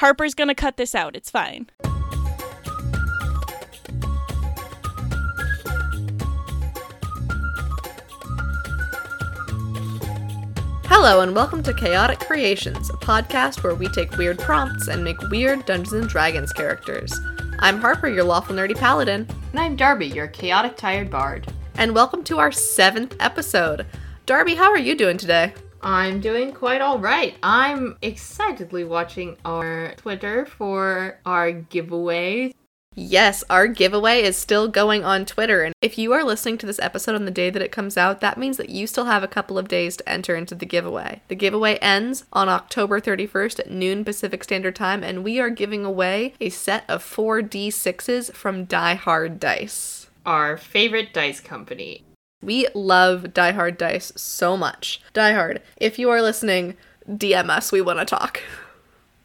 Harper's gonna cut this out. It's fine. Hello, and welcome to Chaotic Creations, a podcast where we take weird prompts and make weird Dungeons and Dragons characters. I'm Harper, your lawful nerdy paladin, And I'm Darby, your chaotic tired bard. and welcome to our seventh episode. Darby, how are you doing today? I'm doing quite alright. I'm excitedly watching our Twitter for our giveaway. Yes, our giveaway is still going on Twitter, and if you are listening to this episode on the day that it comes out, that means that you still have a couple of days to enter into the giveaway. The giveaway ends on October 31st at noon Pacific Standard Time, and we are giving away a set of four D6s from Die Hard Dice. Our favorite dice company. We love Die Hard Dice so much. Die Hard, if you are listening, DM us, we want to talk.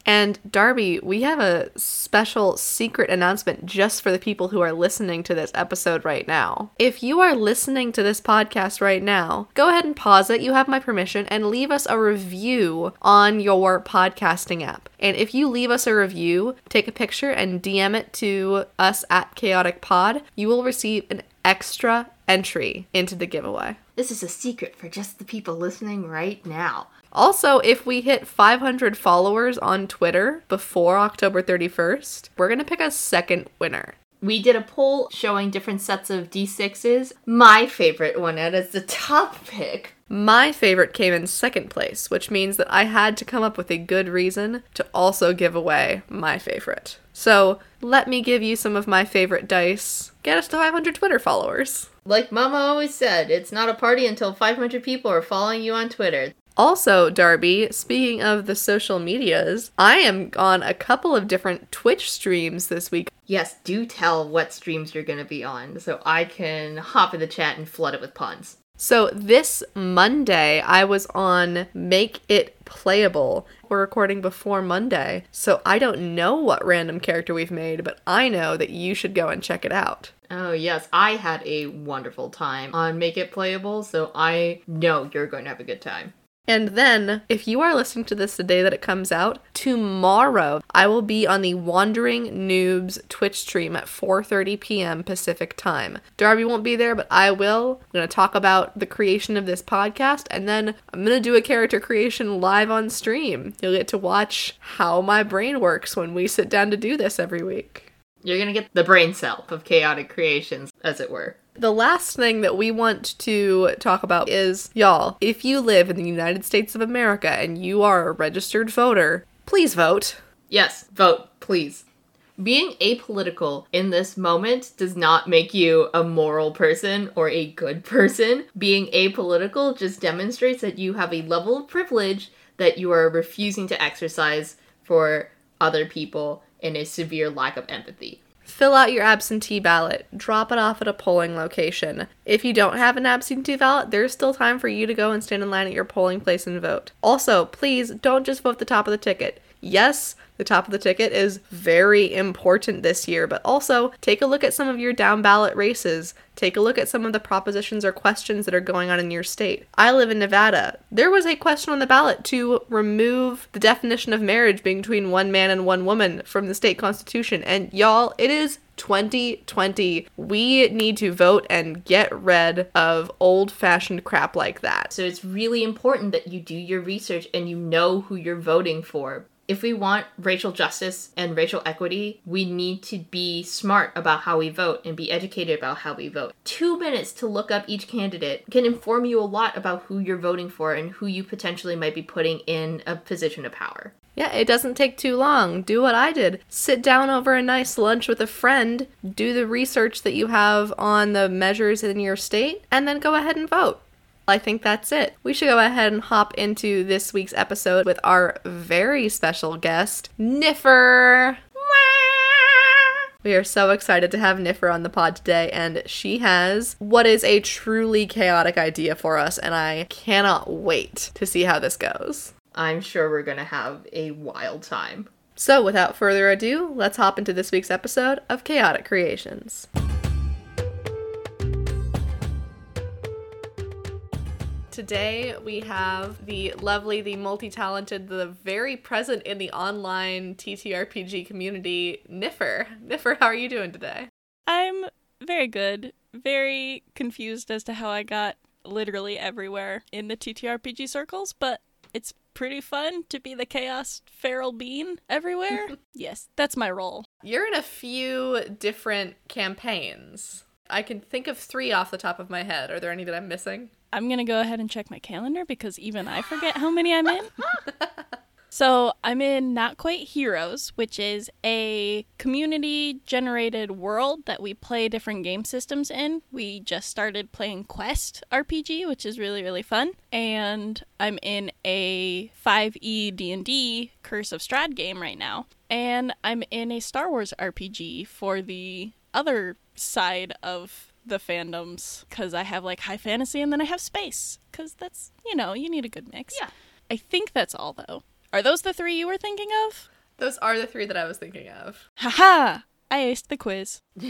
And Darby, we have a special secret announcement just for the people who are listening to this episode right now. If you are listening to this podcast right now, go ahead and pause it. You have my permission and leave us a review on your podcasting app. And if you leave us a review, take a picture and DM it to us at Chaotic Pod, you will receive an extra entry into the giveaway. This is a secret for just the people listening right now. Also, if we hit 500 followers on Twitter before October 31st, we're going to pick a second winner. We did a poll showing different sets of D6s. My favorite one out as the top pick. My favorite came in second place, which means that I had to come up with a good reason to also give away my favorite. So, let me give you some of my favorite dice. Get us to 500 Twitter followers. Like Mama always said, it's not a party until 500 people are following you on Twitter. Also, Darby, speaking of the social medias, I am on a couple of different Twitch streams this week. Yes, do tell what streams you're going to be on so I can hop in the chat and flood it with puns. So this Monday, I was on Make It Playable. We're recording before Monday, so I don't know what random character we've made, but I know that you should go and check it out. Oh, yes, I had a wonderful time on Make It Playable, so I know you're going to have a good time. And then, if you are listening to this the day that it comes out, tomorrow I will be on the Wandering Noobs Twitch stream at 4:30 p.m. Pacific time. Darby won't be there, but I will. I'm going to talk about the creation of this podcast and then I'm going to do a character creation live on stream. You'll get to watch how my brain works when we sit down to do this every week. You're going to get the brain cell of chaotic creations, as it were. The last thing that we want to talk about is y'all, if you live in the United States of America and you are a registered voter, please vote. Yes, vote, please. Being apolitical in this moment does not make you a moral person or a good person. Being apolitical just demonstrates that you have a level of privilege that you are refusing to exercise for other people and a severe lack of empathy. Fill out your absentee ballot. Drop it off at a polling location. If you don't have an absentee ballot, there's still time for you to go and stand in line at your polling place and vote. Also, please don't just vote the top of the ticket. Yes, the top of the ticket is very important this year, but also take a look at some of your down ballot races. Take a look at some of the propositions or questions that are going on in your state. I live in Nevada. There was a question on the ballot to remove the definition of marriage being between one man and one woman from the state constitution. And y'all, it is 2020. We need to vote and get rid of old fashioned crap like that. So it's really important that you do your research and you know who you're voting for. If we want racial justice and racial equity, we need to be smart about how we vote and be educated about how we vote. Two minutes to look up each candidate can inform you a lot about who you're voting for and who you potentially might be putting in a position of power. Yeah, it doesn't take too long. Do what I did. Sit down over a nice lunch with a friend, do the research that you have on the measures in your state, and then go ahead and vote. I think that's it. We should go ahead and hop into this week's episode with our very special guest, Niffer. We are so excited to have Niffer on the pod today, and she has what is a truly chaotic idea for us, and I cannot wait to see how this goes. I'm sure we're going to have a wild time. So, without further ado, let's hop into this week's episode of Chaotic Creations. Today we have the lovely, the multi talented, the very present in the online TTRPG community, Niffer. Niffer, how are you doing today? I'm very good. Very confused as to how I got literally everywhere in the TTRPG circles, but it's pretty fun to be the chaos feral bean everywhere. yes, that's my role. You're in a few different campaigns. I can think of three off the top of my head. Are there any that I'm missing? I'm gonna go ahead and check my calendar because even I forget how many I'm in. so I'm in Not Quite Heroes, which is a community generated world that we play different game systems in. We just started playing Quest RPG, which is really, really fun. And I'm in a 5e D&D Curse of Strahd game right now. And I'm in a Star Wars RPG for the other side of the fandoms because I have like high fantasy and then I have space because that's, you know, you need a good mix. Yeah. I think that's all though. Are those the three you were thinking of? Those are the three that I was thinking of. Haha! I aced the quiz.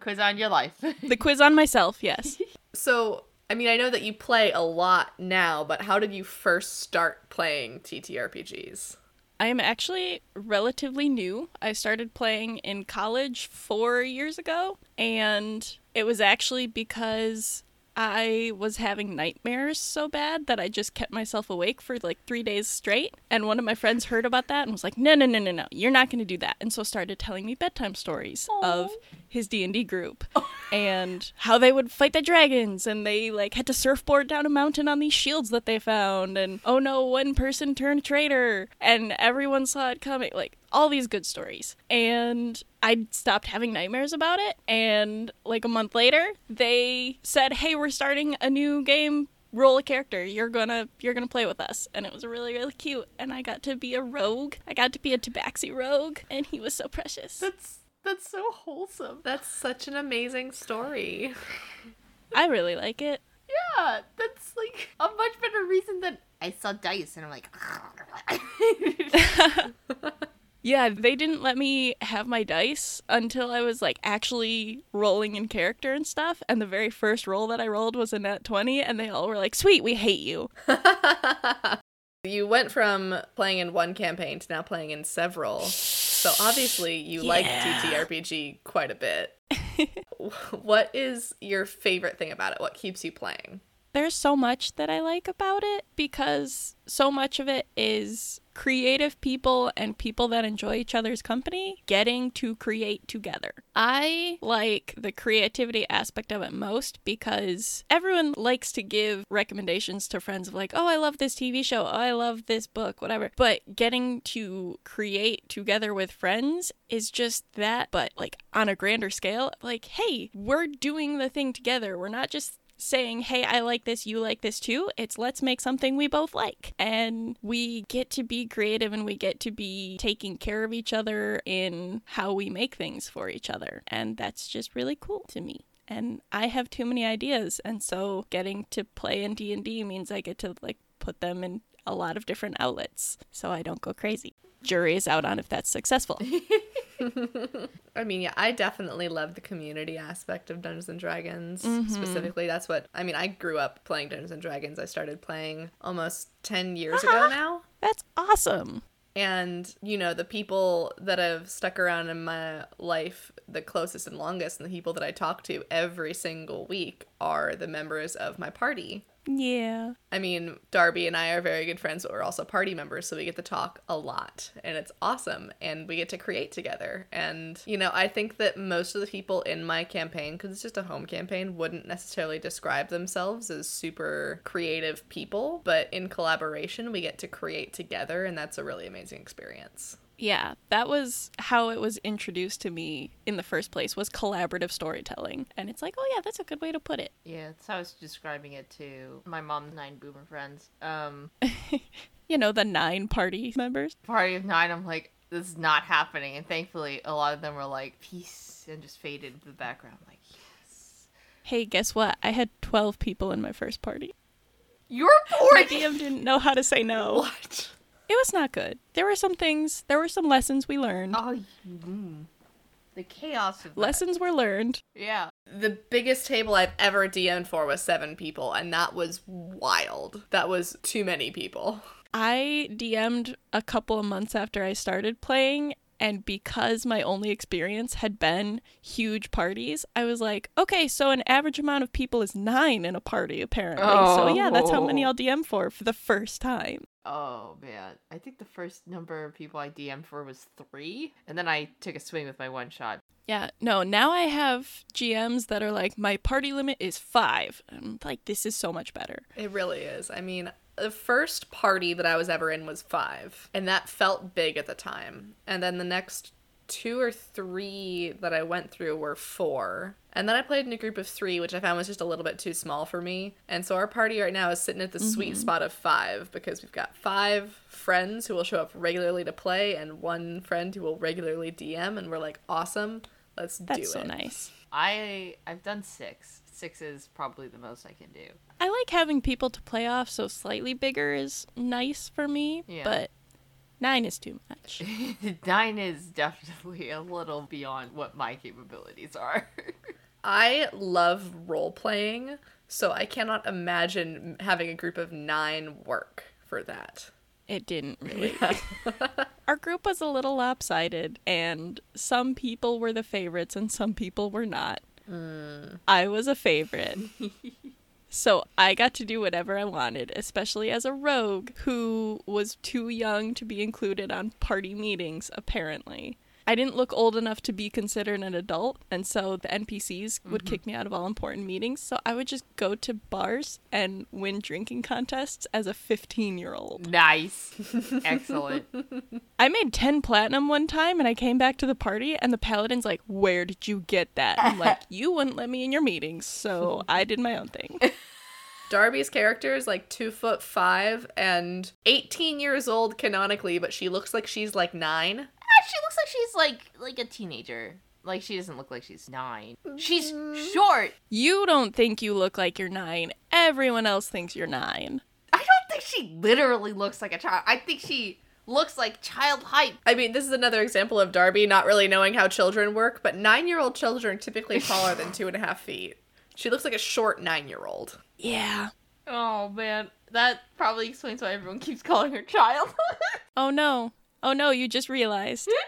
Quiz on your life. The quiz on myself, yes. So, I mean, I know that you play a lot now, but how did you first start playing TTRPGs? I am actually relatively new. I started playing in college four years ago, and it was actually because I was having nightmares so bad that I just kept myself awake for like three days straight. And one of my friends heard about that and was like, "No, no, no, no, no! You're not going to do that." And so started telling me bedtime stories of his D and D group oh. And how they would fight the dragons and they like had to surfboard down a mountain on these shields that they found and oh no, one person turned traitor and everyone saw it coming. Like all these good stories. And I stopped having nightmares about it. And like a month later, they said, "Hey, we're starting a new game. Roll a character. You're gonna you're gonna play with us." And it was really really cute. And I got to be a rogue. I got to be a Tabaxi rogue, and he was so precious. That's that's so wholesome. That's such an amazing story. I really like it. Yeah, that's like a much better reason than I saw dice and I'm like. Yeah, they didn't let me have my dice until I was like actually rolling in character and stuff. And the very first roll that I rolled was a nat 20, and they all were like, Sweet, we hate you. You went from playing in one campaign to now playing in several. So obviously you like Yeah. TTRPG quite a bit. what is your favorite thing about it? What keeps you playing? There's so much that I like about it because so much of it is creative people and people that enjoy each other's company getting to create together. I like the creativity aspect of it most because everyone likes to give recommendations to friends of like, oh, I love this TV show, oh, I love this book, whatever. But getting to create together with friends is just that, but like on a grander scale, like, hey, we're doing the thing together. We're not just saying, hey, I like this, you like this too. It's let's make something we both like. And we get to be creative and we get to be taking care of each other in how we make things for each other. And that's just really cool to me. And I have too many ideas, and so getting to play in D&D means I get to like put them in a lot of different outlets so I don't go crazy. Jury is out on if that's successful. I mean, yeah, I definitely love the community aspect of Dungeons and Dragons. Mm-hmm. Specifically, that's what I mean. I grew up playing Dungeons and Dragons. I started playing almost 10 years ago now. That's awesome. And, you know, the people that have stuck around in my life the closest and longest, and the people that I talk to every single week are the members of my party. Yeah. I mean, Darby and I are very good friends, but we're also party members, so we get to talk a lot, and it's awesome, and we get to create together. And, you know, I think that most of the people in my campaign, because it's just a home campaign, wouldn't necessarily describe themselves as super creative people, but in collaboration, we get to create together, and that's a really amazing experience. Yeah, that was how it was introduced to me in the first place was collaborative storytelling. And it's like, oh yeah, that's a good way to put it. yeah, that's how I was describing it to my mom's nine boomer friends. Um, You know, the nine party members. party of nine, I'm like, this is not happening. And thankfully, a lot of them were like, peace, and just faded into the background. I'm like, yes. Hey, guess what? I had 12 people in my first party. You're My! DM didn't know how to say no. What? It was not good. There were some things, there were some lessons we learned. Oh, mm. The chaos of that. Lessons were learned. Yeah. The biggest table I've ever DM'd for was seven people, and that was wild. That was too many people. I DM'd a couple of months after I started playing, and because my only experience had been huge parties, I was like, okay, so an average amount of people is nine in a party, apparently. Oh. So yeah, that's how many Oh. I'll DM for for the first time. Oh man, I think the first number of people I DM'd for was three, and then I took a swing with my one shot. Yeah, no, now I have GMs that are like, my party limit is five. I'm like, this is so much better. It really is. I mean, the first party that I was ever in was five, and that felt big at the time. And then the next two or three that I went through were four. And then I played in a group of three, which I found was just a little bit too small for me. And so our party right now is sitting at the sweet mm-hmm. spot of five because we've got five friends who will show up regularly to play and one friend who will regularly DM. And we're like, awesome, let's do it. That's so it. nice. I I've done six. Six is probably the most I can do. I like having people to play off, so slightly bigger is nice for me, Yeah. but nine is too much. Nine is definitely a little beyond what my capabilities are. I love role playing, so I cannot imagine having a group of nine work for that. It didn't really. Our group was a little lopsided, and some people were the favorites and some people were not. Mm. I was a favorite. So I got to do whatever I wanted, especially as a rogue who was too young to be included on party meetings, apparently. I didn't look old enough to be considered an adult, and so the NPCs would mm-hmm. kick me out of all important meetings. So I would just go to bars and win drinking contests as a 15 year old. nice. Excellent. I made 10 platinum one time and I came back to the party and the paladin's like, Where did you get that? I'm like, You wouldn't let me in your meetings, so I did my own thing. Darby's character is like two foot five and 18 years old canonically, but she looks like she's like nine. She looks like she's like like a teenager. Like she doesn't look like she's nine. She's mm-hmm. short. You don't think you look like you're nine. Everyone else thinks you're nine. I don't think she literally looks like a child. I think she looks like child height. I mean, this is another example of Darby not really knowing how children work, but nine year old children are typically taller than two and a half feet. She looks like a short nine year old. Yeah. Oh man, that probably explains why everyone keeps calling her child. Oh no. Oh no, you just realized.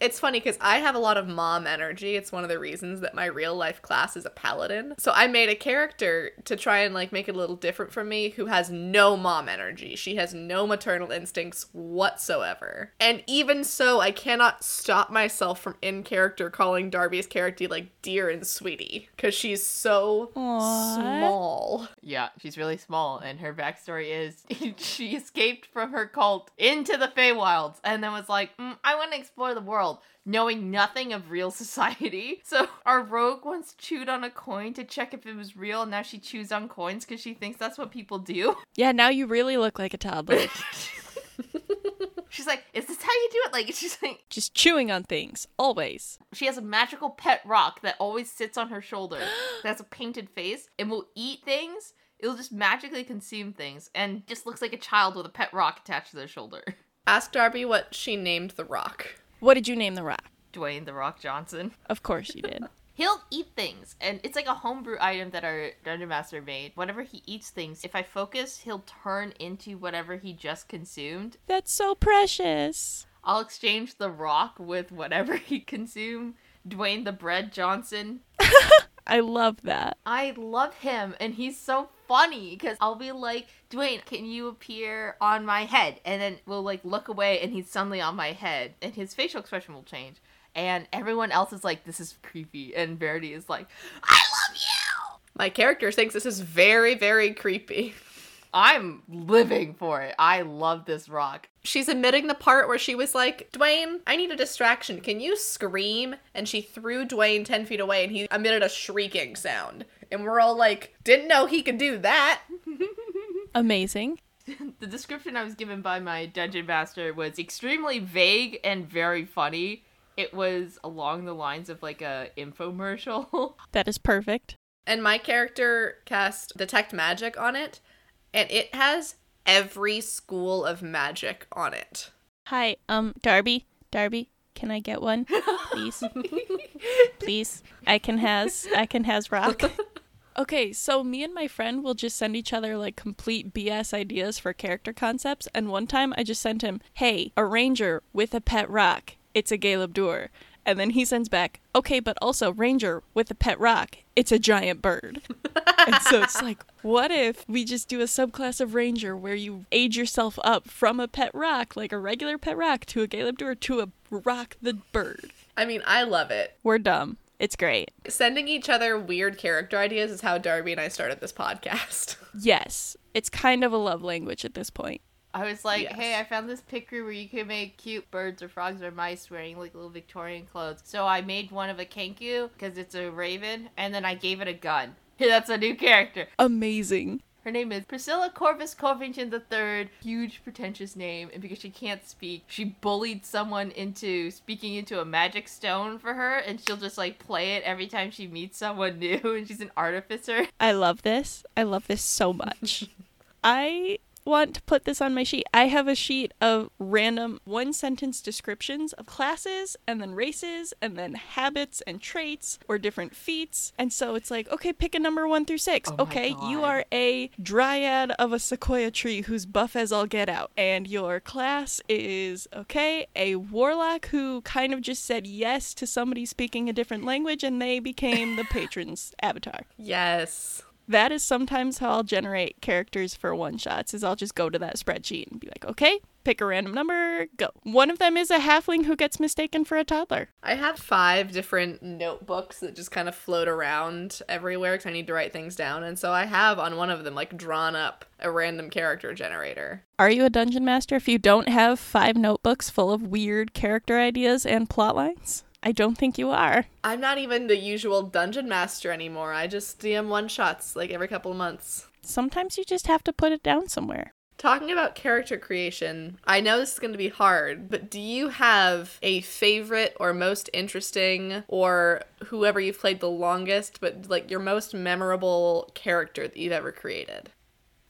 It's funny because I have a lot of mom energy. It's one of the reasons that my real life class is a paladin. So I made a character to try and like make it a little different from me who has no mom energy. She has no maternal instincts whatsoever. And even so, I cannot stop myself from in character calling Darby's character like dear and sweetie because she's so Aw. small. yeah, she's really small, and her backstory is she escaped from her cult into the Feywilds, and then was like, mm, I want to explore the world. Knowing nothing of real society. So, our rogue once chewed on a coin to check if it was real, and now she chews on coins because she thinks that's what people do. Yeah, now you really look like a toddler. She's like, Is this how you do it? Like, she's like, just chewing on things. Always. She has a magical pet rock that always sits on her shoulder. that has a painted face and will eat things. It'll just magically consume things and just looks like a child with a pet rock attached to their shoulder. Ask Darby what she named the rock. What did you name the rock? Dwayne the Rock Johnson. Of course you did. He'll eat things, and it's like a homebrew item that our dungeon master made. Whenever he eats things, if I focus, he'll turn into whatever he just consumed. That's so precious. I'll exchange the rock with whatever he consumed. Dwayne the Bread Johnson. I love that. I love him, and he's so funny because I'll be like, Dwayne, can you appear on my head? And then we'll like look away, and he's suddenly on my head, and his facial expression will change. And everyone else is like, this is creepy. And Verity is like, I love you! My character thinks this is very, very creepy. I'm living for it. I love this rock. She's admitting the part where she was like, Dwayne, I need a distraction. Can you scream? And she threw Dwayne 10 feet away and he emitted a shrieking sound. And we're all like, didn't know he could do that. Amazing. The description I was given by my dungeon master was extremely vague and very funny. It was along the lines of like a infomercial. That is perfect. And my character cast Detect Magic on it, and it has every school of magic on it. Hi, um, Darby, Darby, Can I get one, please? please. I can has I can has rock. Okay, so me and my friend will just send each other like complete BS ideas for character concepts. And one time I just sent him, hey, a ranger with a pet rock. It's a Galeb Duhr. And then he sends back, okay, but also ranger with a pet rock. It's a giant bird. and so it's like, what if we just do a subclass of ranger where you age yourself up from a pet rock, like a regular pet rock, to a Galeb Duhr to a roc the bird? I mean, I love it. We're dumb. It's great. Sending each other weird character ideas is how Darby and I started this podcast. Yes, it's kind of a love language at this point. I was like, Yes. hey, I found this picture where you can make cute birds or frogs or mice wearing like little Victorian clothes. So I made one of a kenku because it's a raven, and then I gave it a gun. That's a new character. Amazing. Her name is Priscilla Corvus Covington III. Huge, pretentious name, and because she can't speak, she bullied someone into speaking into a magic stone for her, and she'll just like play it every time she meets someone new, and she's an artificer. I love this. I love this so much. I want to put this on my sheet. I have a sheet of random one sentence descriptions of classes and then races and then habits and traits or different feats. And so it's like, okay, pick a number one through six. Oh okay, you are a dryad of a sequoia tree who's buff as all get out. And your class is, okay, a warlock who kind of just said yes to somebody speaking a different language and they became the patron's avatar Yes. That is sometimes how I'll generate characters for one shots is I'll just go to that spreadsheet and be like, okay, pick a random number, go. One of them is a halfling who gets mistaken for a toddler. I have five different notebooks that just kind of float around everywhere because I need to write things down. And so I have on one of them, like, drawn up a random character generator. Are you a dungeon master if you don't have five notebooks full of weird character ideas and plot lines? I don't think you are. I'm not even the usual dungeon master anymore. I just DM one shots like every couple of months. Sometimes you just have to put it down somewhere. Talking about character creation, I know this is going to be hard, but do you have a favorite or most interesting or whoever you've played the longest, but like your most memorable character that you've ever created?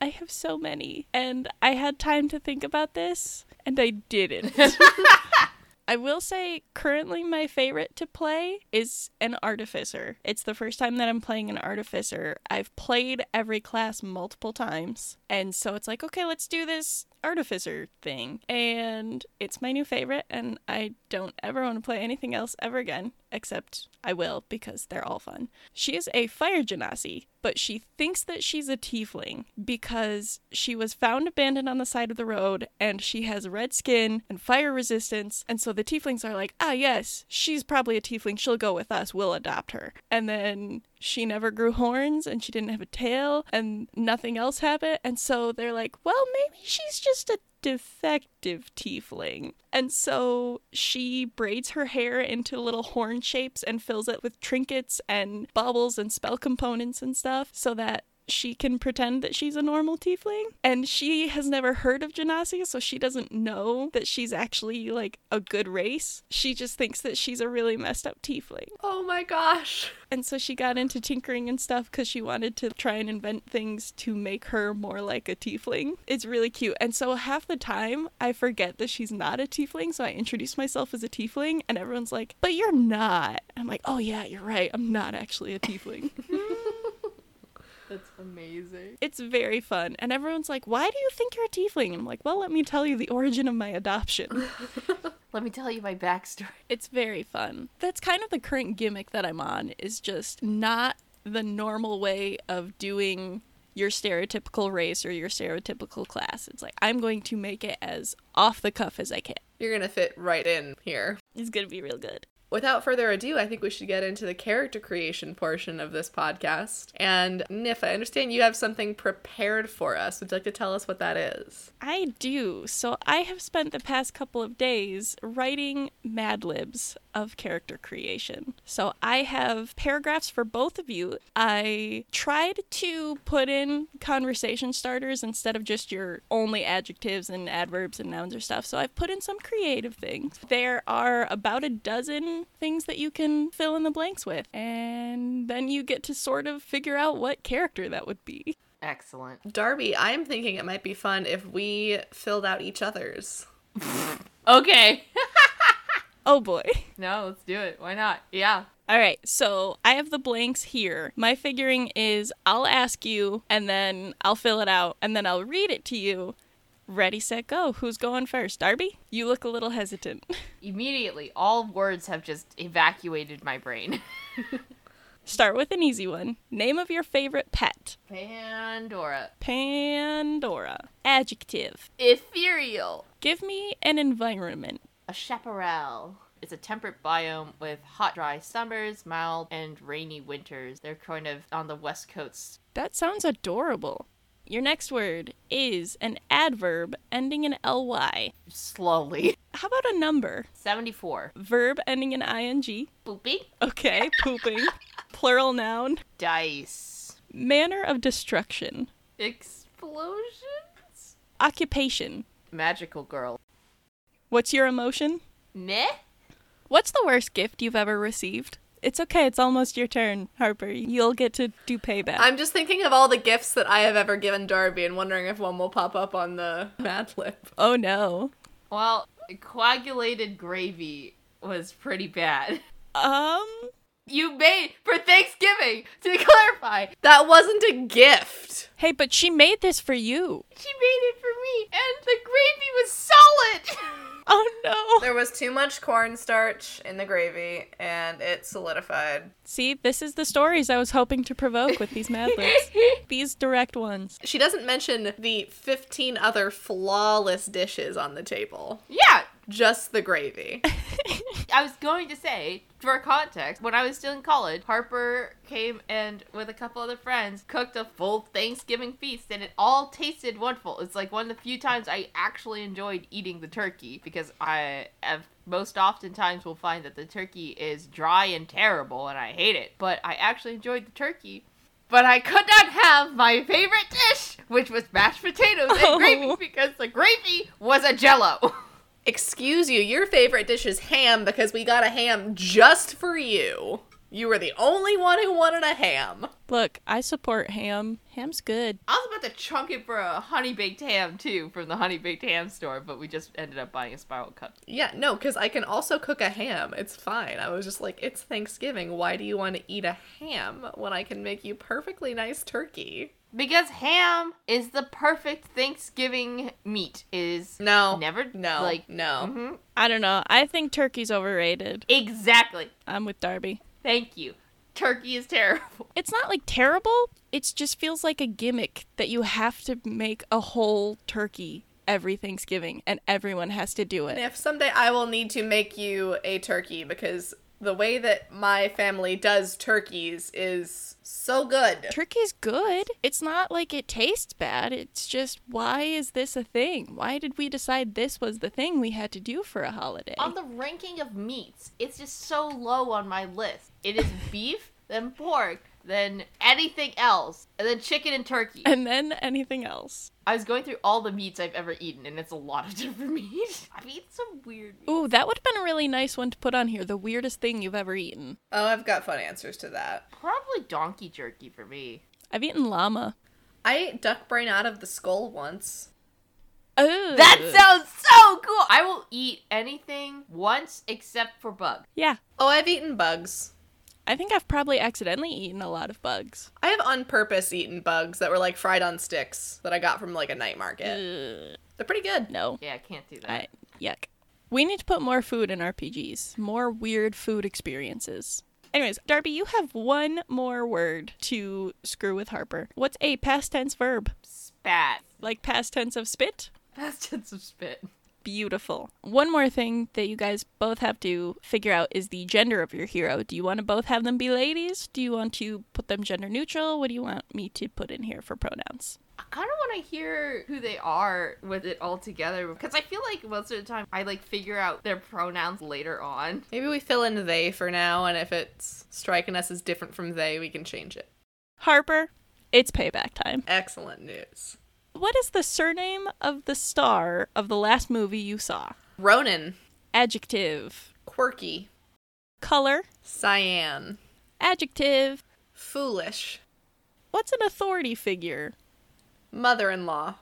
I have so many, and I had time to think about this, and I didn't. I will say, currently, my favorite to play is an artificer. It's the first time that I'm playing an artificer. I've played every class multiple times, and so it's like, okay, let's do this artificer thing. And it's my new favorite, and I don't ever want to play anything else ever again, except I will because they're all fun. She is a fire genasi, but she thinks that she's a tiefling because she was found abandoned on the side of the road and she has red skin and fire resistance. And so the tieflings are like, ah, yes, she's probably a tiefling. She'll go with us. We'll adopt her. And then she never grew horns and she didn't have a tail and nothing else happened. And so they're like, well, maybe she's just a defective tiefling. And so she braids her hair into little horn shapes and fills it with trinkets and baubles and spell components and stuff so that she can pretend that she's a normal tiefling. And she has never heard of Genasi, so she doesn't know that she's actually like a good race. She just thinks that she's a really messed up tiefling. Oh my gosh. And so she got into tinkering and stuff because she wanted to try and invent things to make her more like a tiefling. It's really cute. And so half the time I forget that she's not a tiefling. So I introduce myself as a tiefling and everyone's like, but you're not. I'm like, oh yeah, you're right. I'm not actually a tiefling. Amazing. it's very fun. And everyone's like, why do you think you're a tiefling? I'm like, well, let me tell you the origin of my adoption. Let me tell you my backstory. It's very fun. That's kind of the current gimmick that I'm on is just not the normal way of doing your stereotypical race or your stereotypical class. It's like I'm going to make it as off the cuff as I can. You're going to fit right in here. It's going to be real good. Without further ado, I think we should get into the character creation portion of this podcast. And Nif, I understand you have something prepared for us. Would you like to tell us what that is? I do. So I have spent the past couple of days writing Mad Libs of character creation. So I have paragraphs for both of you. I tried to put in conversation starters instead of just your only adjectives and adverbs and nouns or stuff. So I've put in some creative things. There are about a dozen things that you can fill in the blanks with. And then you get to sort of figure out what character that would be. Excellent. Darby, I'm thinking it might be fun if we filled out each other's. Okay. Oh boy. No, let's do it. Why not? Yeah. All right, so I have the blanks here. My figuring is I'll ask you, and then I'll fill it out, and then I'll read it to you. Ready, set, go. Who's going first? Darby? You look a little hesitant. Immediately, all words have just evacuated my brain. Start with an easy one. Name of your favorite pet. Pandora. Pandora. Adjective. Ethereal. Give me an environment. A chaparral. It's a temperate biome with hot, dry summers, mild, and rainy winters. They're kind of on the west coast. That sounds adorable. Your next word is an adverb ending in ly. Slowly. How about a number? 74. Verb ending in ing. Pooping. Okay, pooping. Plural noun. Dice. Manner of destruction. Explosions? Occupation. Magical girl. What's your emotion? Meh? What's the worst gift you've ever received? It's okay, it's almost your turn, Harper. You'll get to do payback. I'm just thinking of all the gifts that I have ever given Darby and wondering if one will pop up on the Mad Lib. oh no. Well, coagulated gravy was pretty bad. Um, You made for Thanksgiving, to clarify. That wasn't a gift. hey, but she made this for you. She made it for me, and the gravy was solid. Oh no. There was too much cornstarch in the gravy and it solidified. See, this is the stories I was hoping to provoke with these Mad Libs. These direct ones. She doesn't mention the 15 other flawless dishes on the table, yeah, just the gravy. I was going to say, for context, when I was still in college, Harper came and with a couple other friends cooked a full Thanksgiving feast and it all tasted wonderful. It's like one of the few times I actually enjoyed eating the turkey because I have most oftentimes will find that the turkey is dry and terrible and I hate it. But I actually enjoyed the turkey. But I could not have my favorite dish, which was mashed potatoes and Oh. gravy because the gravy was a jello. Excuse you, your favorite dish is ham because we got a ham just for you. You were the only one who wanted a ham. Look, I support ham. Ham's good. I was about to chunk it for a honey baked ham too from the honey baked ham store, but we just ended up buying a spiral cut. Yeah, no, because I can also cook a ham. It's fine. I was just like, it's Thanksgiving. Why do you want to eat a ham when I can make you perfectly nice turkey? Because ham is the perfect Thanksgiving meat. Is No. never No. like no. Mhm. I don't know. I think turkey's overrated. exactly. I'm with Darby. Thank you. Turkey is terrible. It's not like terrible. It just feels like a gimmick that you have to make a whole turkey every Thanksgiving and everyone has to do it. And it. if someday I will need to make you a turkey because the way that my family does turkeys is so good. Turkey's good. It's not like it tastes bad. It's just why is this a thing? Why did we decide this was the thing we had to do for a holiday? On the ranking of meats, it's just so low on my list. It is beef, then pork, then anything else, and then chicken and turkey. and then anything else. I was going through all the meats I've ever eaten, and it's a lot of different meats. I've eaten some weird meats. Ooh, that would have been a really nice one to put on here. The weirdest thing you've ever eaten. Oh, I've got fun answers to that. Probably donkey jerky for me. I've eaten llama. I ate duck brain out of the skull once. Oh, That sounds so cool! I will eat anything once except for bug. Yeah, Oh, I've eaten bugs. I think I've probably accidentally eaten a lot of bugs. I have on purpose eaten bugs that were like fried on sticks that I got from like a night market. Ugh, They're pretty good. no, Yeah, I can't do that. I, yuck. We need to put more food in RPGs. More weird food experiences. Anyways, Darby, you have one more word to screw with Harper. What's a past tense verb? Spat. Like past tense of spit? Past tense of spit. Beautiful. One more thing that you guys both have to figure out is the gender of your hero. Do you want to both have them be ladies? Do you want to put them gender neutral? What do you want me to put in here for pronouns? I kind of want to hear who they are with it all together because I feel like most of the time I like figure out their pronouns later on. Maybe we fill in they for now, and if it's striking us as different from they, we can change it. Harper, it's payback time. Excellent news. What is the surname of the star of the last movie you saw? Ronan, Adjective. quirky, Color. cyan, Adjective. foolish, What's an authority figure? mother in law,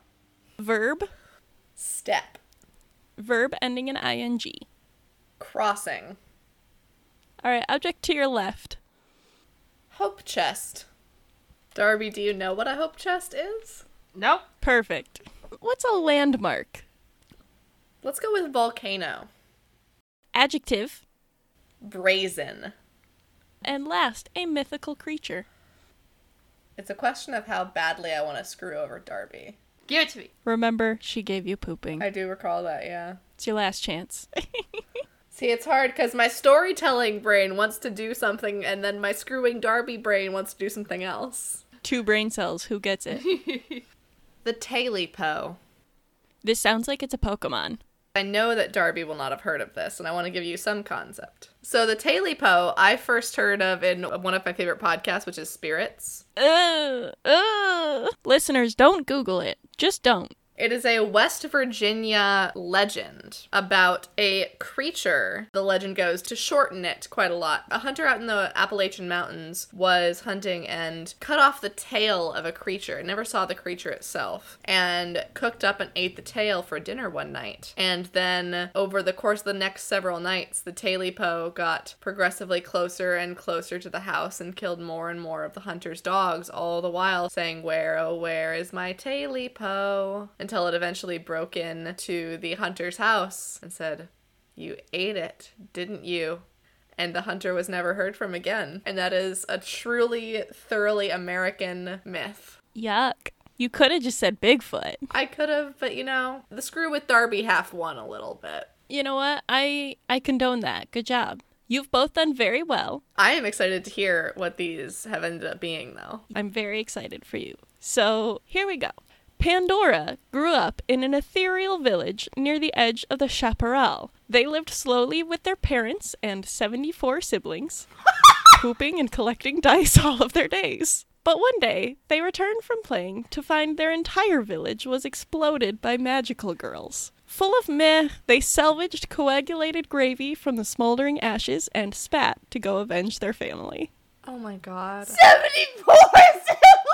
Verb. step, Verb ending in ing. Crossing. All right, object to your left. Hope chest. Darby, do you know what a hope chest is? Nope. Perfect. What's a landmark? Let's go with volcano. Adjective. Brazen. And last, a mythical creature. It's a question of how badly I want to screw over Darby. Give it to me. Remember, she gave you pooping. I do recall that, yeah. It's your last chance. See, it's hard because my storytelling brain wants to do something, and then my screwing Darby brain wants to do something else. Two brain cells. Who gets it? The Tailypo. this sounds like it's a Pokemon. I know that Darby will not have heard of this, and I want to give you some concept. So the Tailypo, I first heard of in one of my favorite podcasts, which is Spirits. Ugh, ugh. Listeners, don't Google it. Just don't. It is a West Virginia legend about a creature. The legend goes to shorten it quite a lot. A hunter out in the Appalachian Mountains was hunting and cut off the tail of a creature. Never saw the creature itself. And cooked up and ate the tail for dinner one night. And then over the course of the next several nights, the Tailypo got progressively closer and closer to the house and killed more and more of the hunter's dogs, all the while saying, Where, oh, where is my Tailypo? Until it eventually broke in to the hunter's house and said, You ate it, didn't you? And the hunter was never heard from again. And that is a truly, thoroughly American myth. Yuck. You could have just said Bigfoot. I could have, but you know, the screw with Darby half won a little bit. You know what? I I condone that. Good job. You've both done very well. I am excited to hear what these have ended up being, though. I'm very excited for you. So, here we go. Pandora grew up in an ethereal village near the edge of the chaparral. They lived slowly with their parents and 74 siblings, pooping and collecting dice all of their days. But one day, they returned from playing to find their entire village was exploded by magical girls. Full of meh, they salvaged coagulated gravy from the smoldering ashes and spat to go avenge their family. Oh my god. 74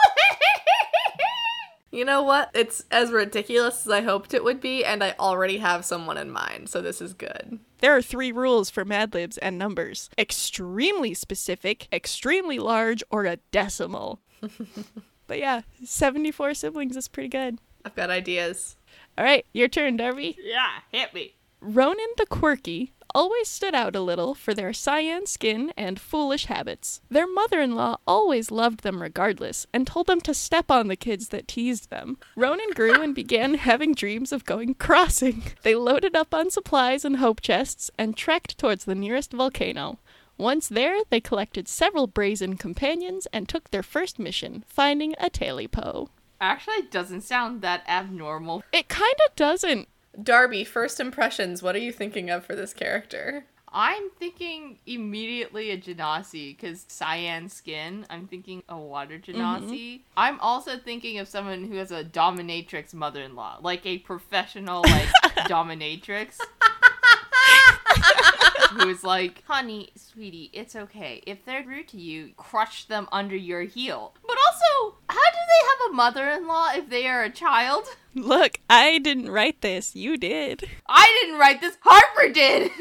You know what? It's as ridiculous as I hoped it would be, and I already have someone in mind, so this is good. There are three rules for Mad Libs and numbers extremely specific, extremely large, or a decimal. but yeah, 74 siblings is pretty good. I've got ideas. All right, your turn, Darby. Yeah, hit me. Ronan the Quirky always stood out a little for their cyan skin and foolish habits. Their mother in law always loved them regardless and told them to step on the kids that teased them. Ronan grew and began having dreams of going crossing. They loaded up on supplies and hope chests and trekked towards the nearest volcano. Once there, they collected several brazen companions and took their first mission, finding a Tailypo. Actually, it doesn't sound that abnormal. It kinda doesn't. Darby, first impressions, what are you thinking of for this character? I'm thinking immediately a Genasi because cyan skin. I'm thinking a water mm-hmm. Genasi. I'm also thinking of someone who has a dominatrix mother-in-law, like a professional like dominatrix. Who's like, honey, sweetie, it's okay. If they're rude to you, crush them under your heel. But also, how do they have a mother-in-law if they are a child? Look, I didn't write this. You did. I didn't write this. Harper did.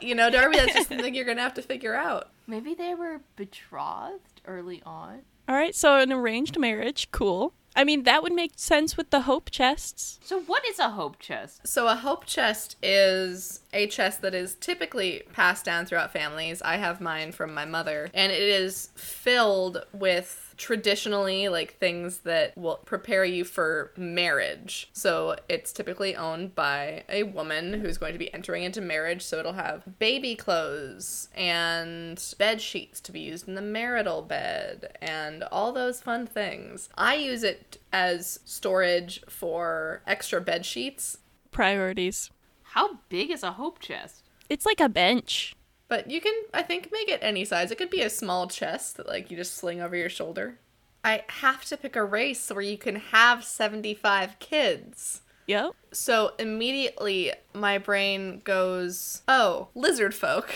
You know, Darby, that's just something you're gonna have to figure out. Maybe they were betrothed early on. All right, so an arranged marriage, cool. I mean, that would make sense with the hope chests. So what is a hope chest? So, a hope chest is a chest that is typically passed down throughout families. I have mine from my mother, and it is filled with traditionally like things that will prepare you for marriage. So, it's typically owned by a woman who's going to be entering into marriage. So, it'll have baby clothes and bed sheets to be used in the marital bed and all those fun things. I use it as storage for extra bed sheets Priorities. How big is a hope chest? It's like a bench. But you can, I think, make it any size. It could be a small chest that, like, you just sling over your shoulder. I have to pick a race where you can have 75 kids. Yep. So immediately my brain goes, oh, lizard folk.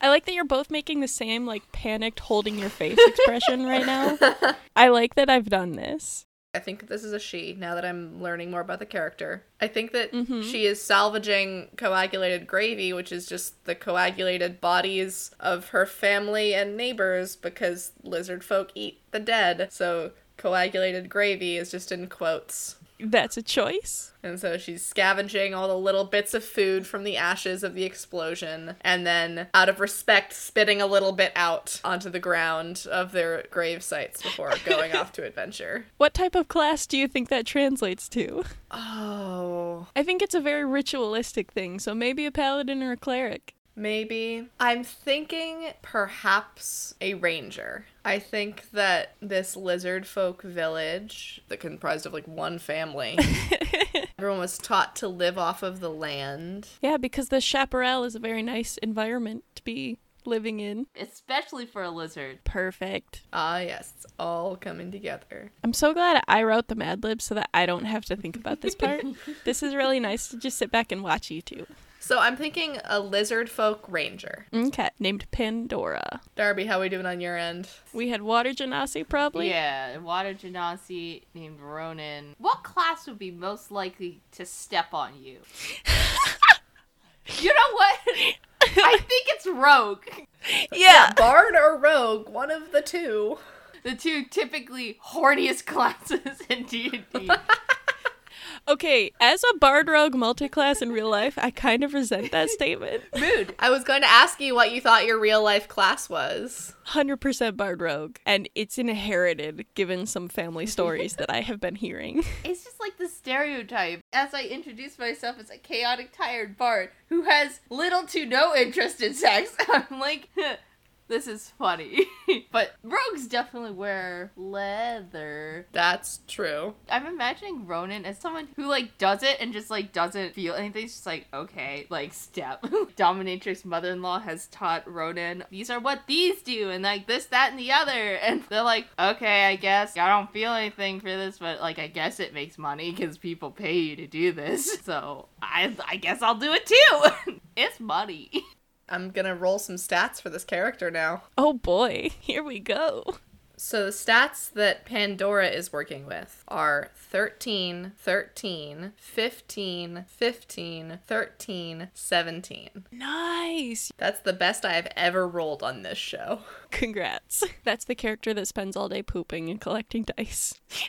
I like that you're both making the same, like, panicked holding your face expression right now. I like that I've done this. I think this is a she now that I'm learning more about the character. I think that Mhm. she is salvaging coagulated gravy, which is just the coagulated bodies of her family and neighbors because lizard folk eat the dead. So coagulated gravy is just in quotes. That's a choice. And so she's scavenging all the little bits of food from the ashes of the explosion, and then, out of respect, spitting a little bit out onto the ground of their grave sites before going off to adventure. What type of class do you think that translates to? Oh, I think it's a very ritualistic thing, so maybe a paladin or a cleric. Maybe. I'm thinking perhaps a ranger. I think that this lizard folk village, that comprised of like one family, everyone was taught to live off of the land. Yeah, because the chaparral is a very nice environment to be living in. Especially for a lizard. Perfect. Ah, yes, it's all coming together. I'm so glad I wrote the Mad Libs so that I don't have to think about this part. this is really nice to just sit back and watch you two. So I'm thinking a lizard folk ranger. Okay, named Pandora. Darby, how we doing on your end? We had Water Genasi probably. Yeah, Water Genasi named Ronan. What class would be most likely to step on you? you know what? I think it's Rogue. Yeah. Bard or rogue, one of the two. The two typically horniest classes in D&D. Okay, as a Bard Rogue multiclass in real life, I kind of resent that statement. Mood. I was going to ask you what you thought your real life class was. 100% Bard Rogue. And it's inherited given some family stories that I have been hearing. It's just like the stereotype. As I introduce myself as a chaotic, tired bard who has little to no interest in sex, I'm like, this is funny. but rogues definitely wear leather. That's true. I'm imagining Ronan as someone who like does it and just like doesn't feel anything. It's just like, okay, like step. Dominatrix mother-in-law has taught Ronan these are what these do and like this, that, and the other. And they're like, okay, I guess I don't feel anything for this, but like I guess it makes money because people pay you to do this. So I I guess I'll do it too. it's money. I'm gonna roll some stats for this character now. Oh boy, here we go. So the stats that Pandora is working with are 13, 13, 15, 15, 13, 17. Nice. That's the best I have ever rolled on this show. Congrats. That's the character that spends all day pooping and collecting dice.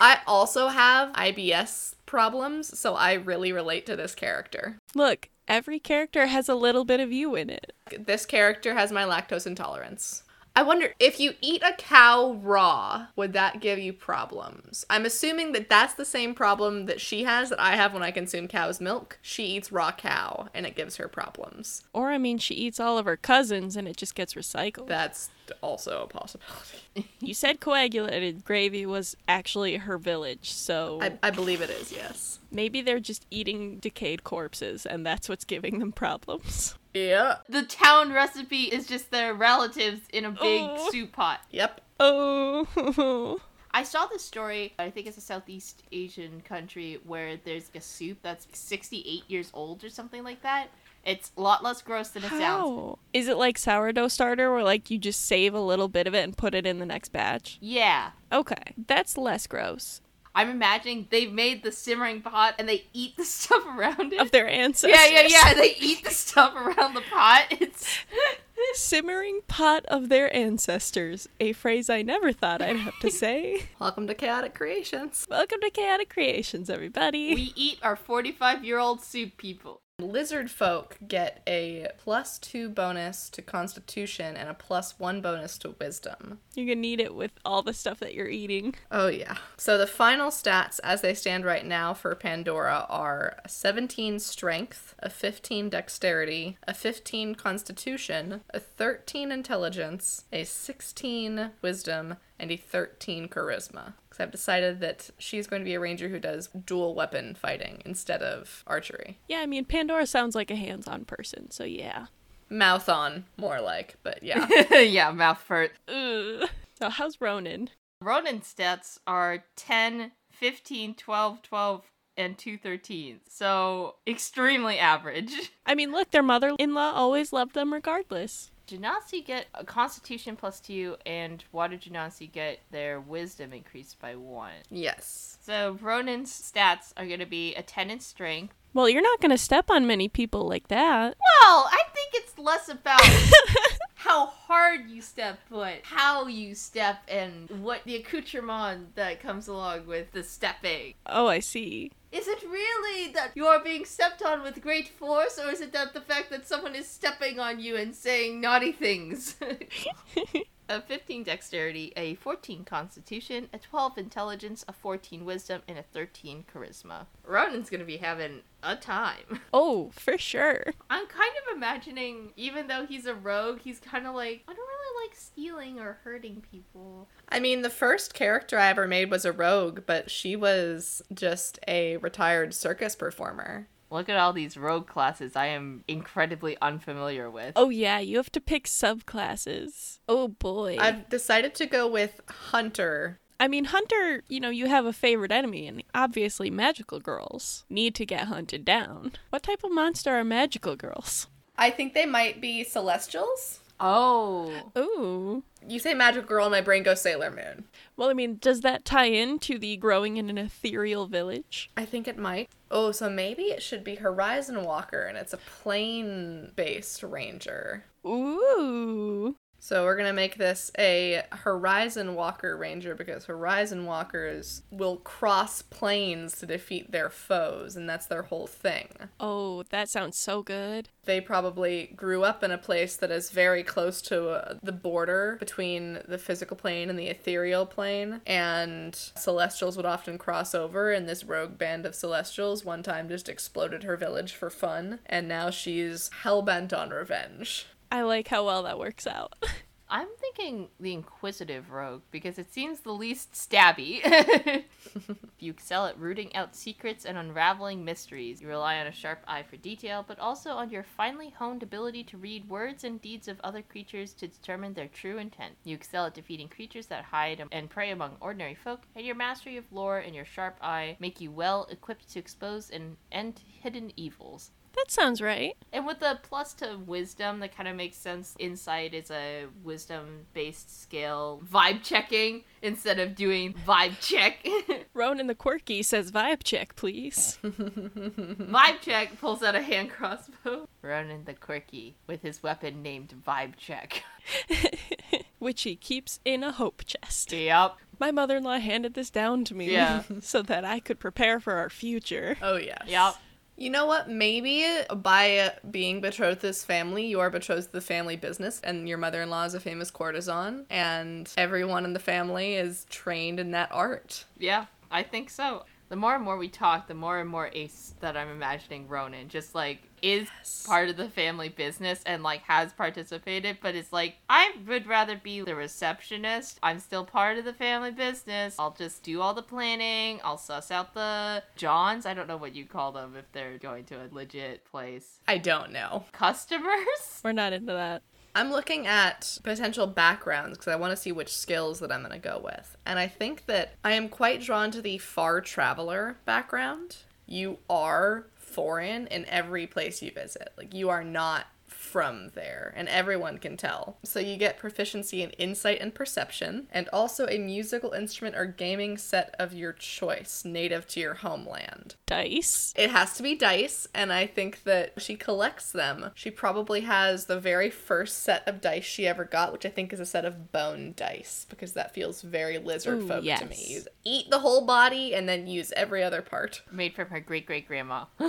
I also have IBS problems, so I really relate to this character. Look, every character has a little bit of you in it. This character has my lactose intolerance. I wonder if you eat a cow raw, would that give you problems? I'm assuming that that's the same problem that she has that I have when I consume cow's milk. She eats raw cow and it gives her problems. Or, I mean, she eats all of her cousins and it just gets recycled. That's also a possibility. You said coagulated gravy was actually her village, so I, I believe it is, yes. maybe they're just eating decayed corpses and that's what's giving them problems. Yeah. the town recipe is just their relatives in a big Oh. soup pot. Yep. Oh. I saw this story, I think it's a Southeast Asian country, where there's a soup that's 68 years old or something like that. It's a lot less gross than it sounds. How? Is it like sourdough starter where like you just save a little bit of it and put it in the next batch? Yeah. Okay, that's less gross. I'm imagining they've made the simmering pot and they eat the stuff around it. Of their ancestors. yeah, yeah, yeah. They eat the stuff around the pot. It's Simmering pot of their ancestors. A phrase I never thought I'd have to say. Welcome to Chaotic Creations. Welcome to Chaotic Creations, everybody. we eat our 45 year old soup people. Lizard folk get a plus two bonus to Constitution and a plus one bonus to Wisdom. You're gonna need it with all the stuff that you're eating. Oh, yeah. So the final stats as they stand right now for Pandora are a 17 Strength, a 15 Dexterity, a 15 Constitution, a 13 Intelligence, a 16 Wisdom, and a 13 Charisma. Because I've decided that she's going to be a ranger who does dual weapon fighting instead of archery. Yeah, I mean, Pandora sounds like a hands on person, so yeah. Mouth on, more like, but yeah. yeah, mouth first. Ugh. So, how's Ronan? Ronan stats are 10, 15, 12, 12, and two 13s. So extremely average. I mean, look, their mother in law always loved them regardless. Genasi get a Constitution plus two, and Water Genasi get their Wisdom increased by one. Yes. So Ronan's stats are going to be a 10 in strength. Well, you're not going to step on many people like that. Well, I think it's less about how hard you step, but how you step and what the accoutrement that comes along with the stepping. Oh, I see. Is it really that you are being stepped on with great force, or is it that the fact that someone is stepping on you and saying naughty things? a 15 dexterity, a 14 constitution, a 12 intelligence, a 14 wisdom, and a 13 charisma. Ronan's gonna be having a time. Oh, for sure. I'm kind of imagining, even though he's a rogue, he's kind of like, I don't really like stealing or hurting people. I mean, the first character I ever made was a rogue, but she was just a retired circus performer. Look at all these rogue classes I am incredibly unfamiliar with. Oh, yeah, you have to pick subclasses. Oh, boy. I've decided to go with Hunter. I mean, Hunter, you know, you have a favorite enemy, and obviously magical girls need to get hunted down. What type of monster are magical girls? I think they might be Celestials. Oh. Ooh. You say magic girl, and my brain goes Sailor Moon. Well, I mean, does that tie into the growing in an ethereal village? I think it might. Oh, so maybe it should be Horizon Walker, and it's a plane based ranger. Ooh. So we're gonna make this a Horizon Walker Ranger because Horizon Walkers will cross planes to defeat their foes, and that's their whole thing. Oh, that sounds so good. They probably grew up in a place that is very close to uh, the border between the physical plane and the ethereal plane, and Celestials would often cross over, and this rogue band of Celestials one time just exploded her village for fun, and now she's hell bent on revenge. I like how well that works out. I'm thinking the Inquisitive Rogue because it seems the least stabby. you excel at rooting out secrets and unraveling mysteries. You rely on a sharp eye for detail, but also on your finely honed ability to read words and deeds of other creatures to determine their true intent. You excel at defeating creatures that hide and prey among ordinary folk, and your mastery of lore and your sharp eye make you well equipped to expose and end hidden evils. That sounds right. And with the plus to wisdom, that kind of makes sense. Insight is a wisdom based skill. Vibe checking instead of doing vibe check. Ronan the Quirky says vibe check, please. vibe check pulls out a hand crossbow. Ronan the Quirky with his weapon named Vibe Check. Which he keeps in a hope chest. Yep. My mother in law handed this down to me Yeah. so that I could prepare for our future. Oh, yes. Yep. You know what? Maybe by uh, being betrothed to this family, you are betrothed to the family business, and your mother in law is a famous courtesan, and everyone in the family is trained in that art. Yeah, I think so. The more and more we talk, the more and more ace that I'm imagining Ronan just like is part of the family business and like has participated, but it's like I would rather be the receptionist. I'm still part of the family business. I'll just do all the planning. I'll suss out the Johns. I don't know what you call them if they're going to a legit place. I don't know. Customers? We're not into that. I'm looking at potential backgrounds because I want to see which skills that I'm going to go with. And I think that I am quite drawn to the far traveler background. You are foreign in every place you visit. Like you are not from there, and everyone can tell. So you get proficiency in insight and perception, and also a musical instrument or gaming set of your choice native to your homeland. Dice. It has to be dice, and I think that she collects them. She probably has the very first set of dice she ever got, which I think is a set of bone dice, because that feels very lizard folk to me. You eat the whole body and then use every other part. Made from her great great grandma.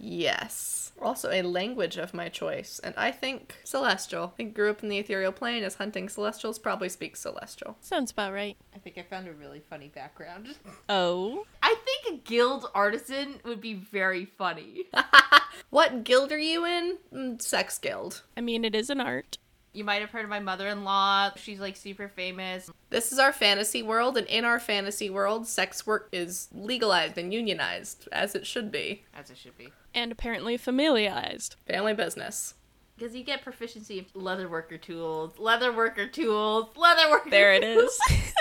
Yes. Also, a language of my choice, and I think Celestial. I think grew up in the ethereal plane, is hunting Celestials, probably speaks Celestial. Sounds about right. I think I found a really funny background. Oh. I think a guild artisan would be very funny. what guild are you in? Mm, Sex guild. I mean, it is an art. You might have heard of my mother-in-law. She's like super famous. This is our fantasy world, and in our fantasy world, sex work is legalized and unionized, as it should be. As it should be. And apparently familiarized. Family business. Because you get proficiency in leather worker tools, leather worker tools, leather worker There it is.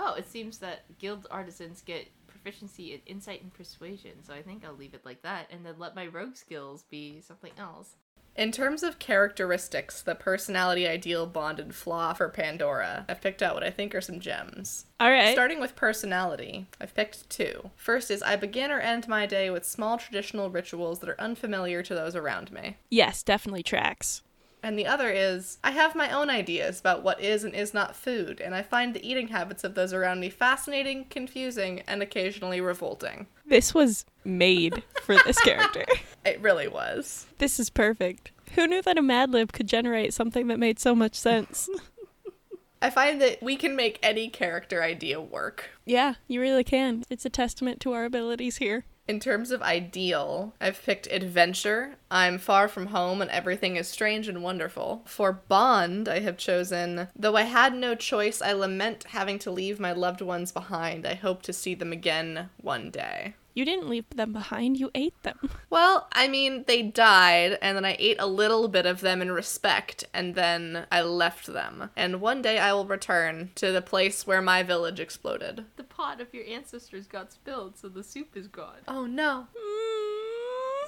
Oh, it seems that guild artisans get proficiency in insight and persuasion, so I think I'll leave it like that and then let my rogue skills be something else. In terms of characteristics, the personality ideal bond and flaw for Pandora, I've picked out what I think are some gems. All right. Starting with personality, I've picked two. First is I begin or end my day with small traditional rituals that are unfamiliar to those around me. yes, definitely tracks. And the other is I have my own ideas about what is and is not food, and I find the eating habits of those around me fascinating, confusing, and occasionally revolting. This was made for this character. It really was. This is perfect. Who knew that a Mad Lib could generate something that made so much sense? I find that we can make any character idea work. yeah, you really can. It's a testament to our abilities here. In terms of ideal, I've picked adventure. I'm far from home and everything is strange and wonderful. For bond, I have chosen though I had no choice, I lament having to leave my loved ones behind. I hope to see them again one day. You didn't leave them behind, you ate them. Well, I mean, they died, and then I ate a little bit of them in respect, and then I left them. And one day I will return to the place where my village exploded. The pot of your ancestors got spilled, so the soup is gone. Oh no.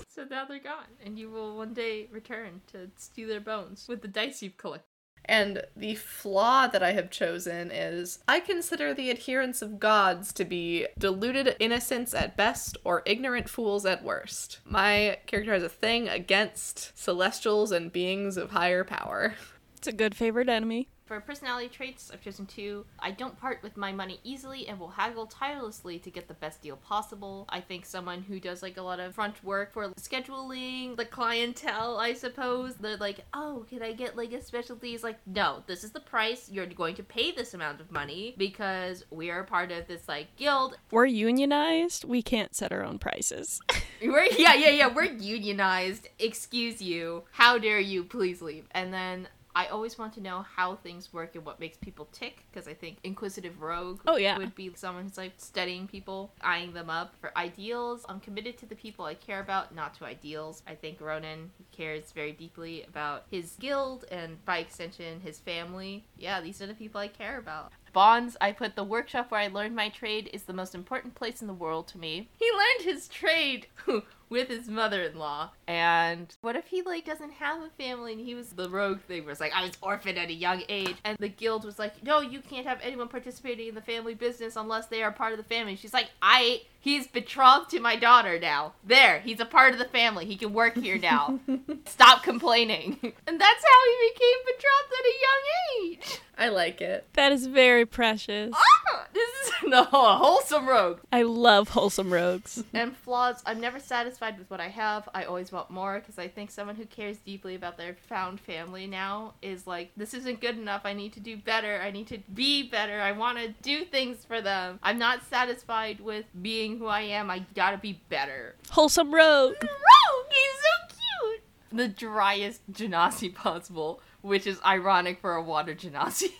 So now they're gone, and you will one day return to steal their bones with the dice you've collected. And the flaw that I have chosen is I consider the adherents of gods to be deluded innocents at best or ignorant fools at worst. My character has a thing against celestials and beings of higher power. It's a good favorite enemy. For personality traits, I've chosen two. I don't part with my money easily and will haggle tirelessly to get the best deal possible. I think someone who does like a lot of front work for scheduling the clientele, I suppose. They're like, oh, can I get like a specialty? It's like, no, this is the price. You're going to pay this amount of money because we are part of this like guild. We're unionized. We can't set our own prices. We're yeah, yeah, yeah. We're unionized. Excuse you. How dare you? Please leave. And then I always want to know how things work and what makes people tick because I think inquisitive rogue Oh, yeah. would be someone who's like studying people, eyeing them up for ideals. I'm committed to the people I care about, not to ideals. I think Ronan cares very deeply about his guild and by extension his family. Yeah, these are the people I care about. Bonds, I put the workshop where I learned my trade is the most important place in the world to me. He learned his trade with his mother-in-law. And what if he like doesn't have a family and he was the rogue thing where it's like I was orphaned at a young age and the guild was like, No, you can't have anyone participating in the family business unless they are part of the family. She's like, I he's betrothed to my daughter now. There, he's a part of the family. He can work here now. Stop complaining. And that's how he became betrothed at a young age. I like it. that is very precious. Ah, this is no wholesome rogue. I love wholesome rogues. and flaws. I'm never satisfied with what I have. I always want more because I think someone who cares deeply about their found family now is like, this isn't good enough. I need to do better. I need to be better. I want to do things for them. I'm not satisfied with being who I am. I gotta be better. Wholesome rogue. Rogue, he's so cute. The driest genasi possible, which is ironic for a water genasi.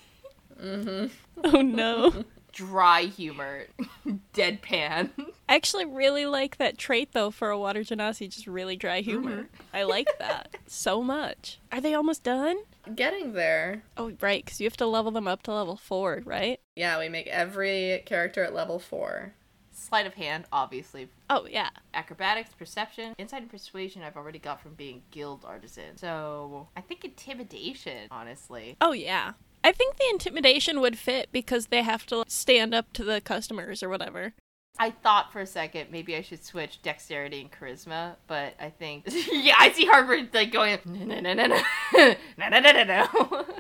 Mhm. Oh no. Dry humor, deadpan. I actually really like that trait though for a water genasi, just really dry mm-hmm. humor. I like that so much. Are they almost done? Getting there. Oh, right, because you have to level them up to level four, right? Yeah, we make every character at level four. Sleight of hand, obviously, Oh, yeah. acrobatics, perception, insight, and persuasion I've already got from being guild artisan. So I think intimidation, honestly. Oh, yeah. I think the intimidation would fit because they have to stand up to the customers or whatever. I thought for a second maybe I should switch dexterity and charisma, but I think yeah, I see Harper like going no no no no no no no no.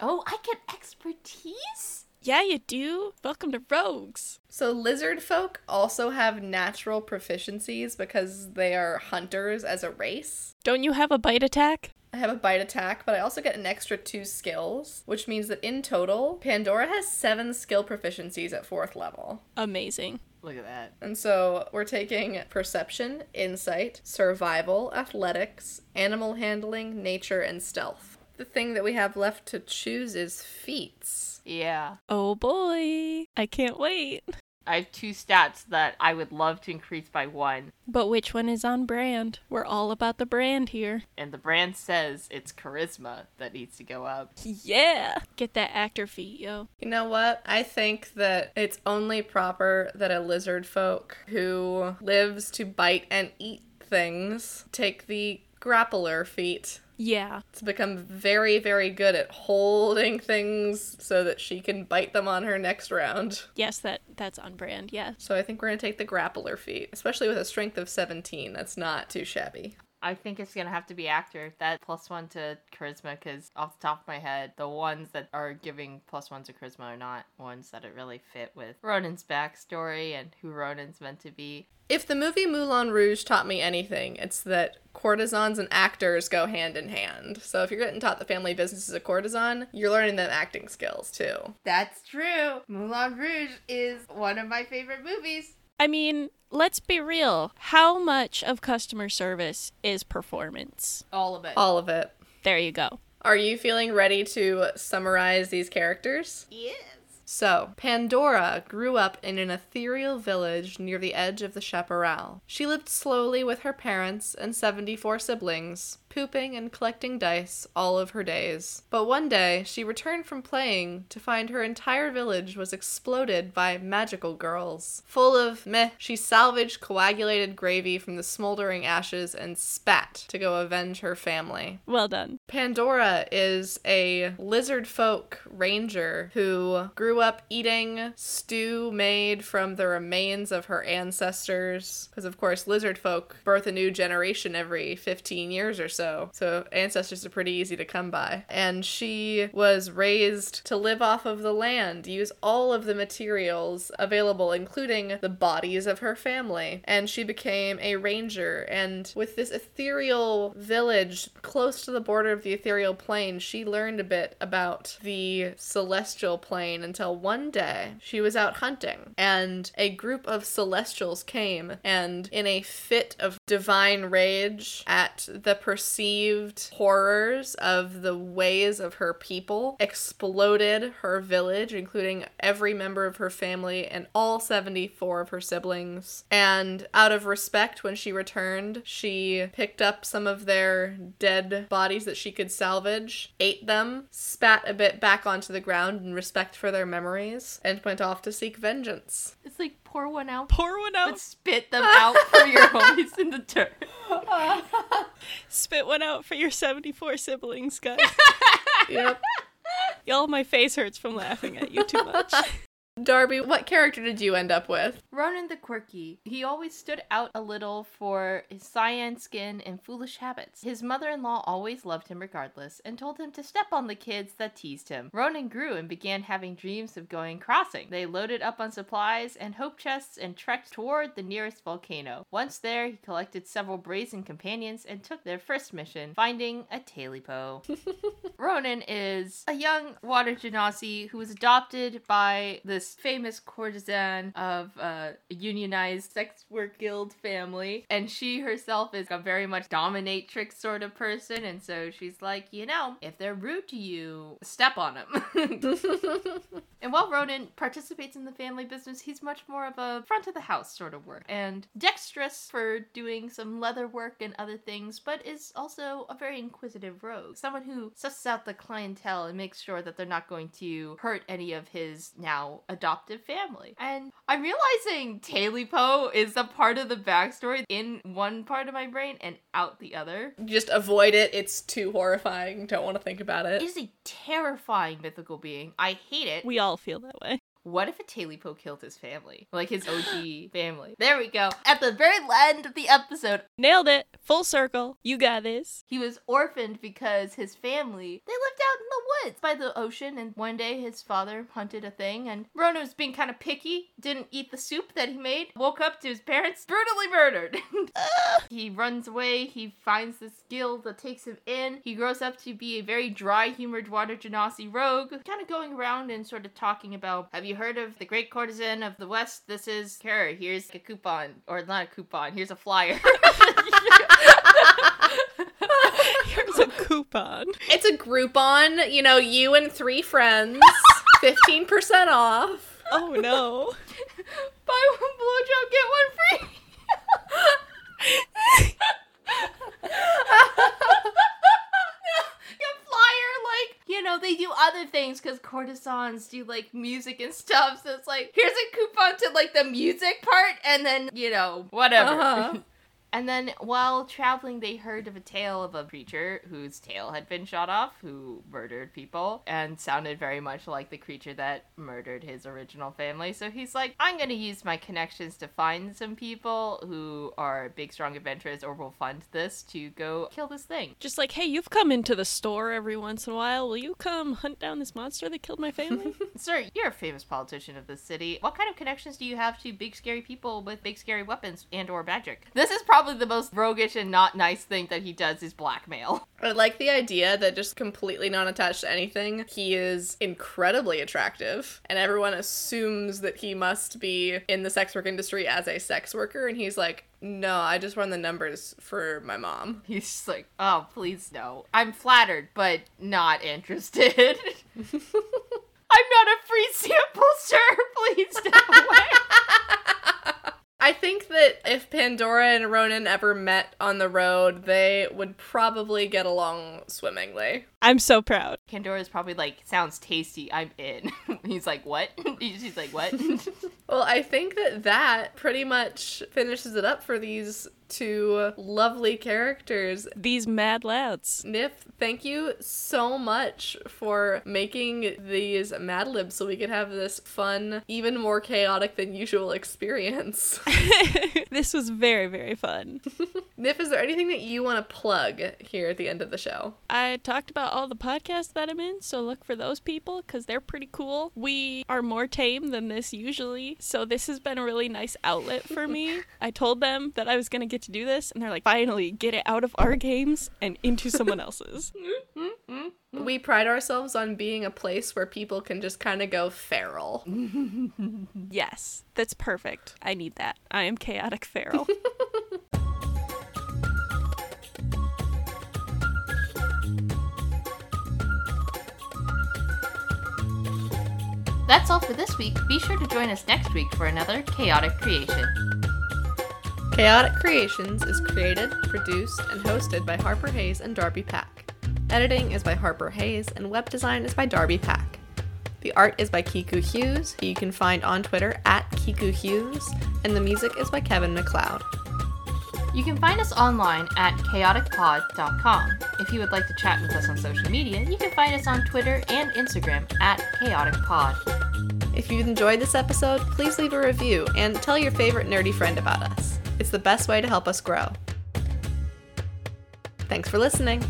Oh, I get expertise. Yeah, you do. Welcome to Rogues. So lizard folk also have natural proficiencies because they are hunters as a race. Don't you have a bite attack? I have a bite attack, but I also get an extra two skills, which means that in total, Pandora has seven skill proficiencies at fourth level. Amazing. Look at that. And so we're taking perception, insight, survival, athletics, animal handling, nature, and stealth. The thing that we have left to choose is feats. Yeah. Oh boy. I can't wait. I have two stats that I would love to increase by one, But which one is on brand? We're all about the brand here. and the brand says it's charisma that needs to go up. Yeah. Get that actor feat, yo. You know what? I think that it's only proper that a lizard folk who lives to bite and eat things take the grappler feat. Yeah. to become very, very good at holding things so that she can bite them on her next round. Yes, that that's on brand. Yes. So I think we're going to take the grappler feat, especially with a strength of 17. That's not too shabby. I think it's gonna have to be actor. That plus one to charisma, because off the top of my head, the ones that are giving plus one to charisma are not ones that it really fit with Ronan's backstory and who Ronan's meant to be. If the movie Moulin Rouge taught me anything, it's that courtesans and actors go hand in hand. So if you're getting taught the family business as a courtesan, you're learning them acting skills too. That's true. Moulin Rouge is one of my favorite movies. I mean, let's be real. How much of customer service is performance? All of it. All of it. There you go. Are you feeling ready to summarize these characters? Yes. So, Pandora grew up in an ethereal village near the edge of the chaparral. She lived slowly with her parents and 74 siblings, pooping and collecting dice all of her days. But one day, she returned from playing to find her entire village was exploded by magical girls. Full of meh, she salvaged coagulated gravy from the smoldering ashes and spat to go avenge her family. Well done. Pandora is a lizard folk ranger who grew up eating stew made from the remains of her ancestors. Because, of course, lizard folk birth a new generation every 15 years or so. So, ancestors are pretty easy to come by. And she was raised to live off of the land, use all of the materials available, including the bodies of her family. And she became a ranger. And with this ethereal village close to the border of the ethereal plane, she learned a bit about the celestial plane until one day she was out hunting and a group of celestials came and in a fit of divine rage at the perceived horrors of the ways of her people exploded her village including every member of her family and all 74 of her siblings. And out of respect when she returned she picked up some of their dead bodies that she could salvage ate them spat a bit back onto the ground in respect for their memories and went off to seek vengeance. It's like pour one out, Pour one but out. spit them out for your homies in the dirt. Spit one out for your 74 siblings, guys. yep Y'all, my face hurts from laughing at you too much. Darby what character did you end up with Ronan the Quirky. He always stood out a little for his cyan skin and foolish habits. His mother in law always loved him regardless and told him to step on the kids that teased him. Ronan grew and began having dreams of going crossing. They loaded up on supplies and hope chests and trekked toward the nearest volcano. Once there, he collected several brazen companions and took their first mission, finding a Tailypo. Ronan is a young water genasi who was adopted by this famous courtesan of a unionized sex work guild family, and she herself is a very much dominatrix sort of person, and so she's like, you know, if they're rude to you, step on them. and while Ronan participates in the family business, he's much more of a front of the house sort of work, and dexterous for doing some leather work and other things, but is also a very inquisitive rogue, someone who susses out the clientele and makes sure that they're not going to hurt any of his now adoptive family. And I'm realizing Tailypo is a part of the backstory in one part of my brain and out the other. just avoid it it's too horrifying don't want to think about It it is a terrifying mythical being. I hate it. We all feel that way. What if a Tailypo killed his family? Like his OG family. There we go. At the very end of the episode, Nailed it. Full circle. You got this. he was orphaned because his family, they lived out in the woods by the ocean and one day his father hunted a thing and Rona was being kind of picky, didn't eat the soup that he made, woke up to his parents brutally murdered. Uh, he runs away, he finds this guild that takes him in. He grows up to be a very dry-humored water genasi rogue, kind of going around and sort of talking about, have you heard of the great courtesan of the west? This is her. Here's a coupon, or not a coupon, here's a flyer. Here's a coupon. it's a groupon you know you and three friends 15% off Oh no. Buy one blowjob, get one free. Get flyer like you know they do other things because courtesans do like music and stuff. So it's like here's a coupon to like the music part, and then you know whatever. Uh-huh. And then while traveling, they heard of a tale of a creature whose tail had been shot off, who murdered people, and sounded very much like the creature that murdered his original family. So he's like, I'm gonna use my connections to find some people who are big, strong adventurers or will fund this to go kill this thing. Just like, hey, you've come into the store every once in a while. Will you come hunt down this monster that killed my family? Sir, you're a famous politician of this city. What kind of connections do you have to big, scary people with big, scary weapons and or magic? This is probably the most roguish and not nice thing that he does is blackmail. I like the idea that just completely non attached to anything, he is incredibly attractive, and everyone assumes that he must be in the sex work industry as a sex worker, and he's like, no, I just run the numbers for my mom. He's just like, oh, please no. I'm flattered, but not interested. I'm not a free sample, sir. Please step away. I think that if Pandora and Ronan ever met on the road, they would probably get along swimmingly. I'm so proud. Pandora's probably like, sounds tasty. I'm in. He's like, what? She's like, what? Well, I think that that pretty much finishes it up for these two lovely characters. These mad lads. Nif, thank you so much for making these Mad Libs so we could have this fun, even more chaotic than usual experience. this was very, very fun. Nif, is there anything that you want to plug here at the end of the show? I talked about all the podcasts that I'm in, so look for those people because they're pretty cool. We are more tame than this usually, so this has been a really nice outlet for me. I told them that I was going to get to do this, and they're like, finally, get it out of our games and into someone else's. We pride ourselves on being a place where people can just kind of go feral. yes, that's perfect. I need that. I am chaotic feral. That's all for this week. Be sure to join us next week for another chaotic creation. Chaotic Creations is created, produced, and hosted by Harper Hayes and Darby Pack. Editing is by Harper Hayes, and web design is by Darby Pack. The art is by Kiku Hughes, who you can find on Twitter at Kiku Hughes, and the music is by Kevin MacLeod. You can find us online at chaoticpod.com. If you would like to chat with us on social media, you can find us on Twitter and Instagram at chaoticpod. If you've enjoyed this episode, please leave a review and tell your favorite nerdy friend about us. It's the best way to help us grow. Thanks for listening.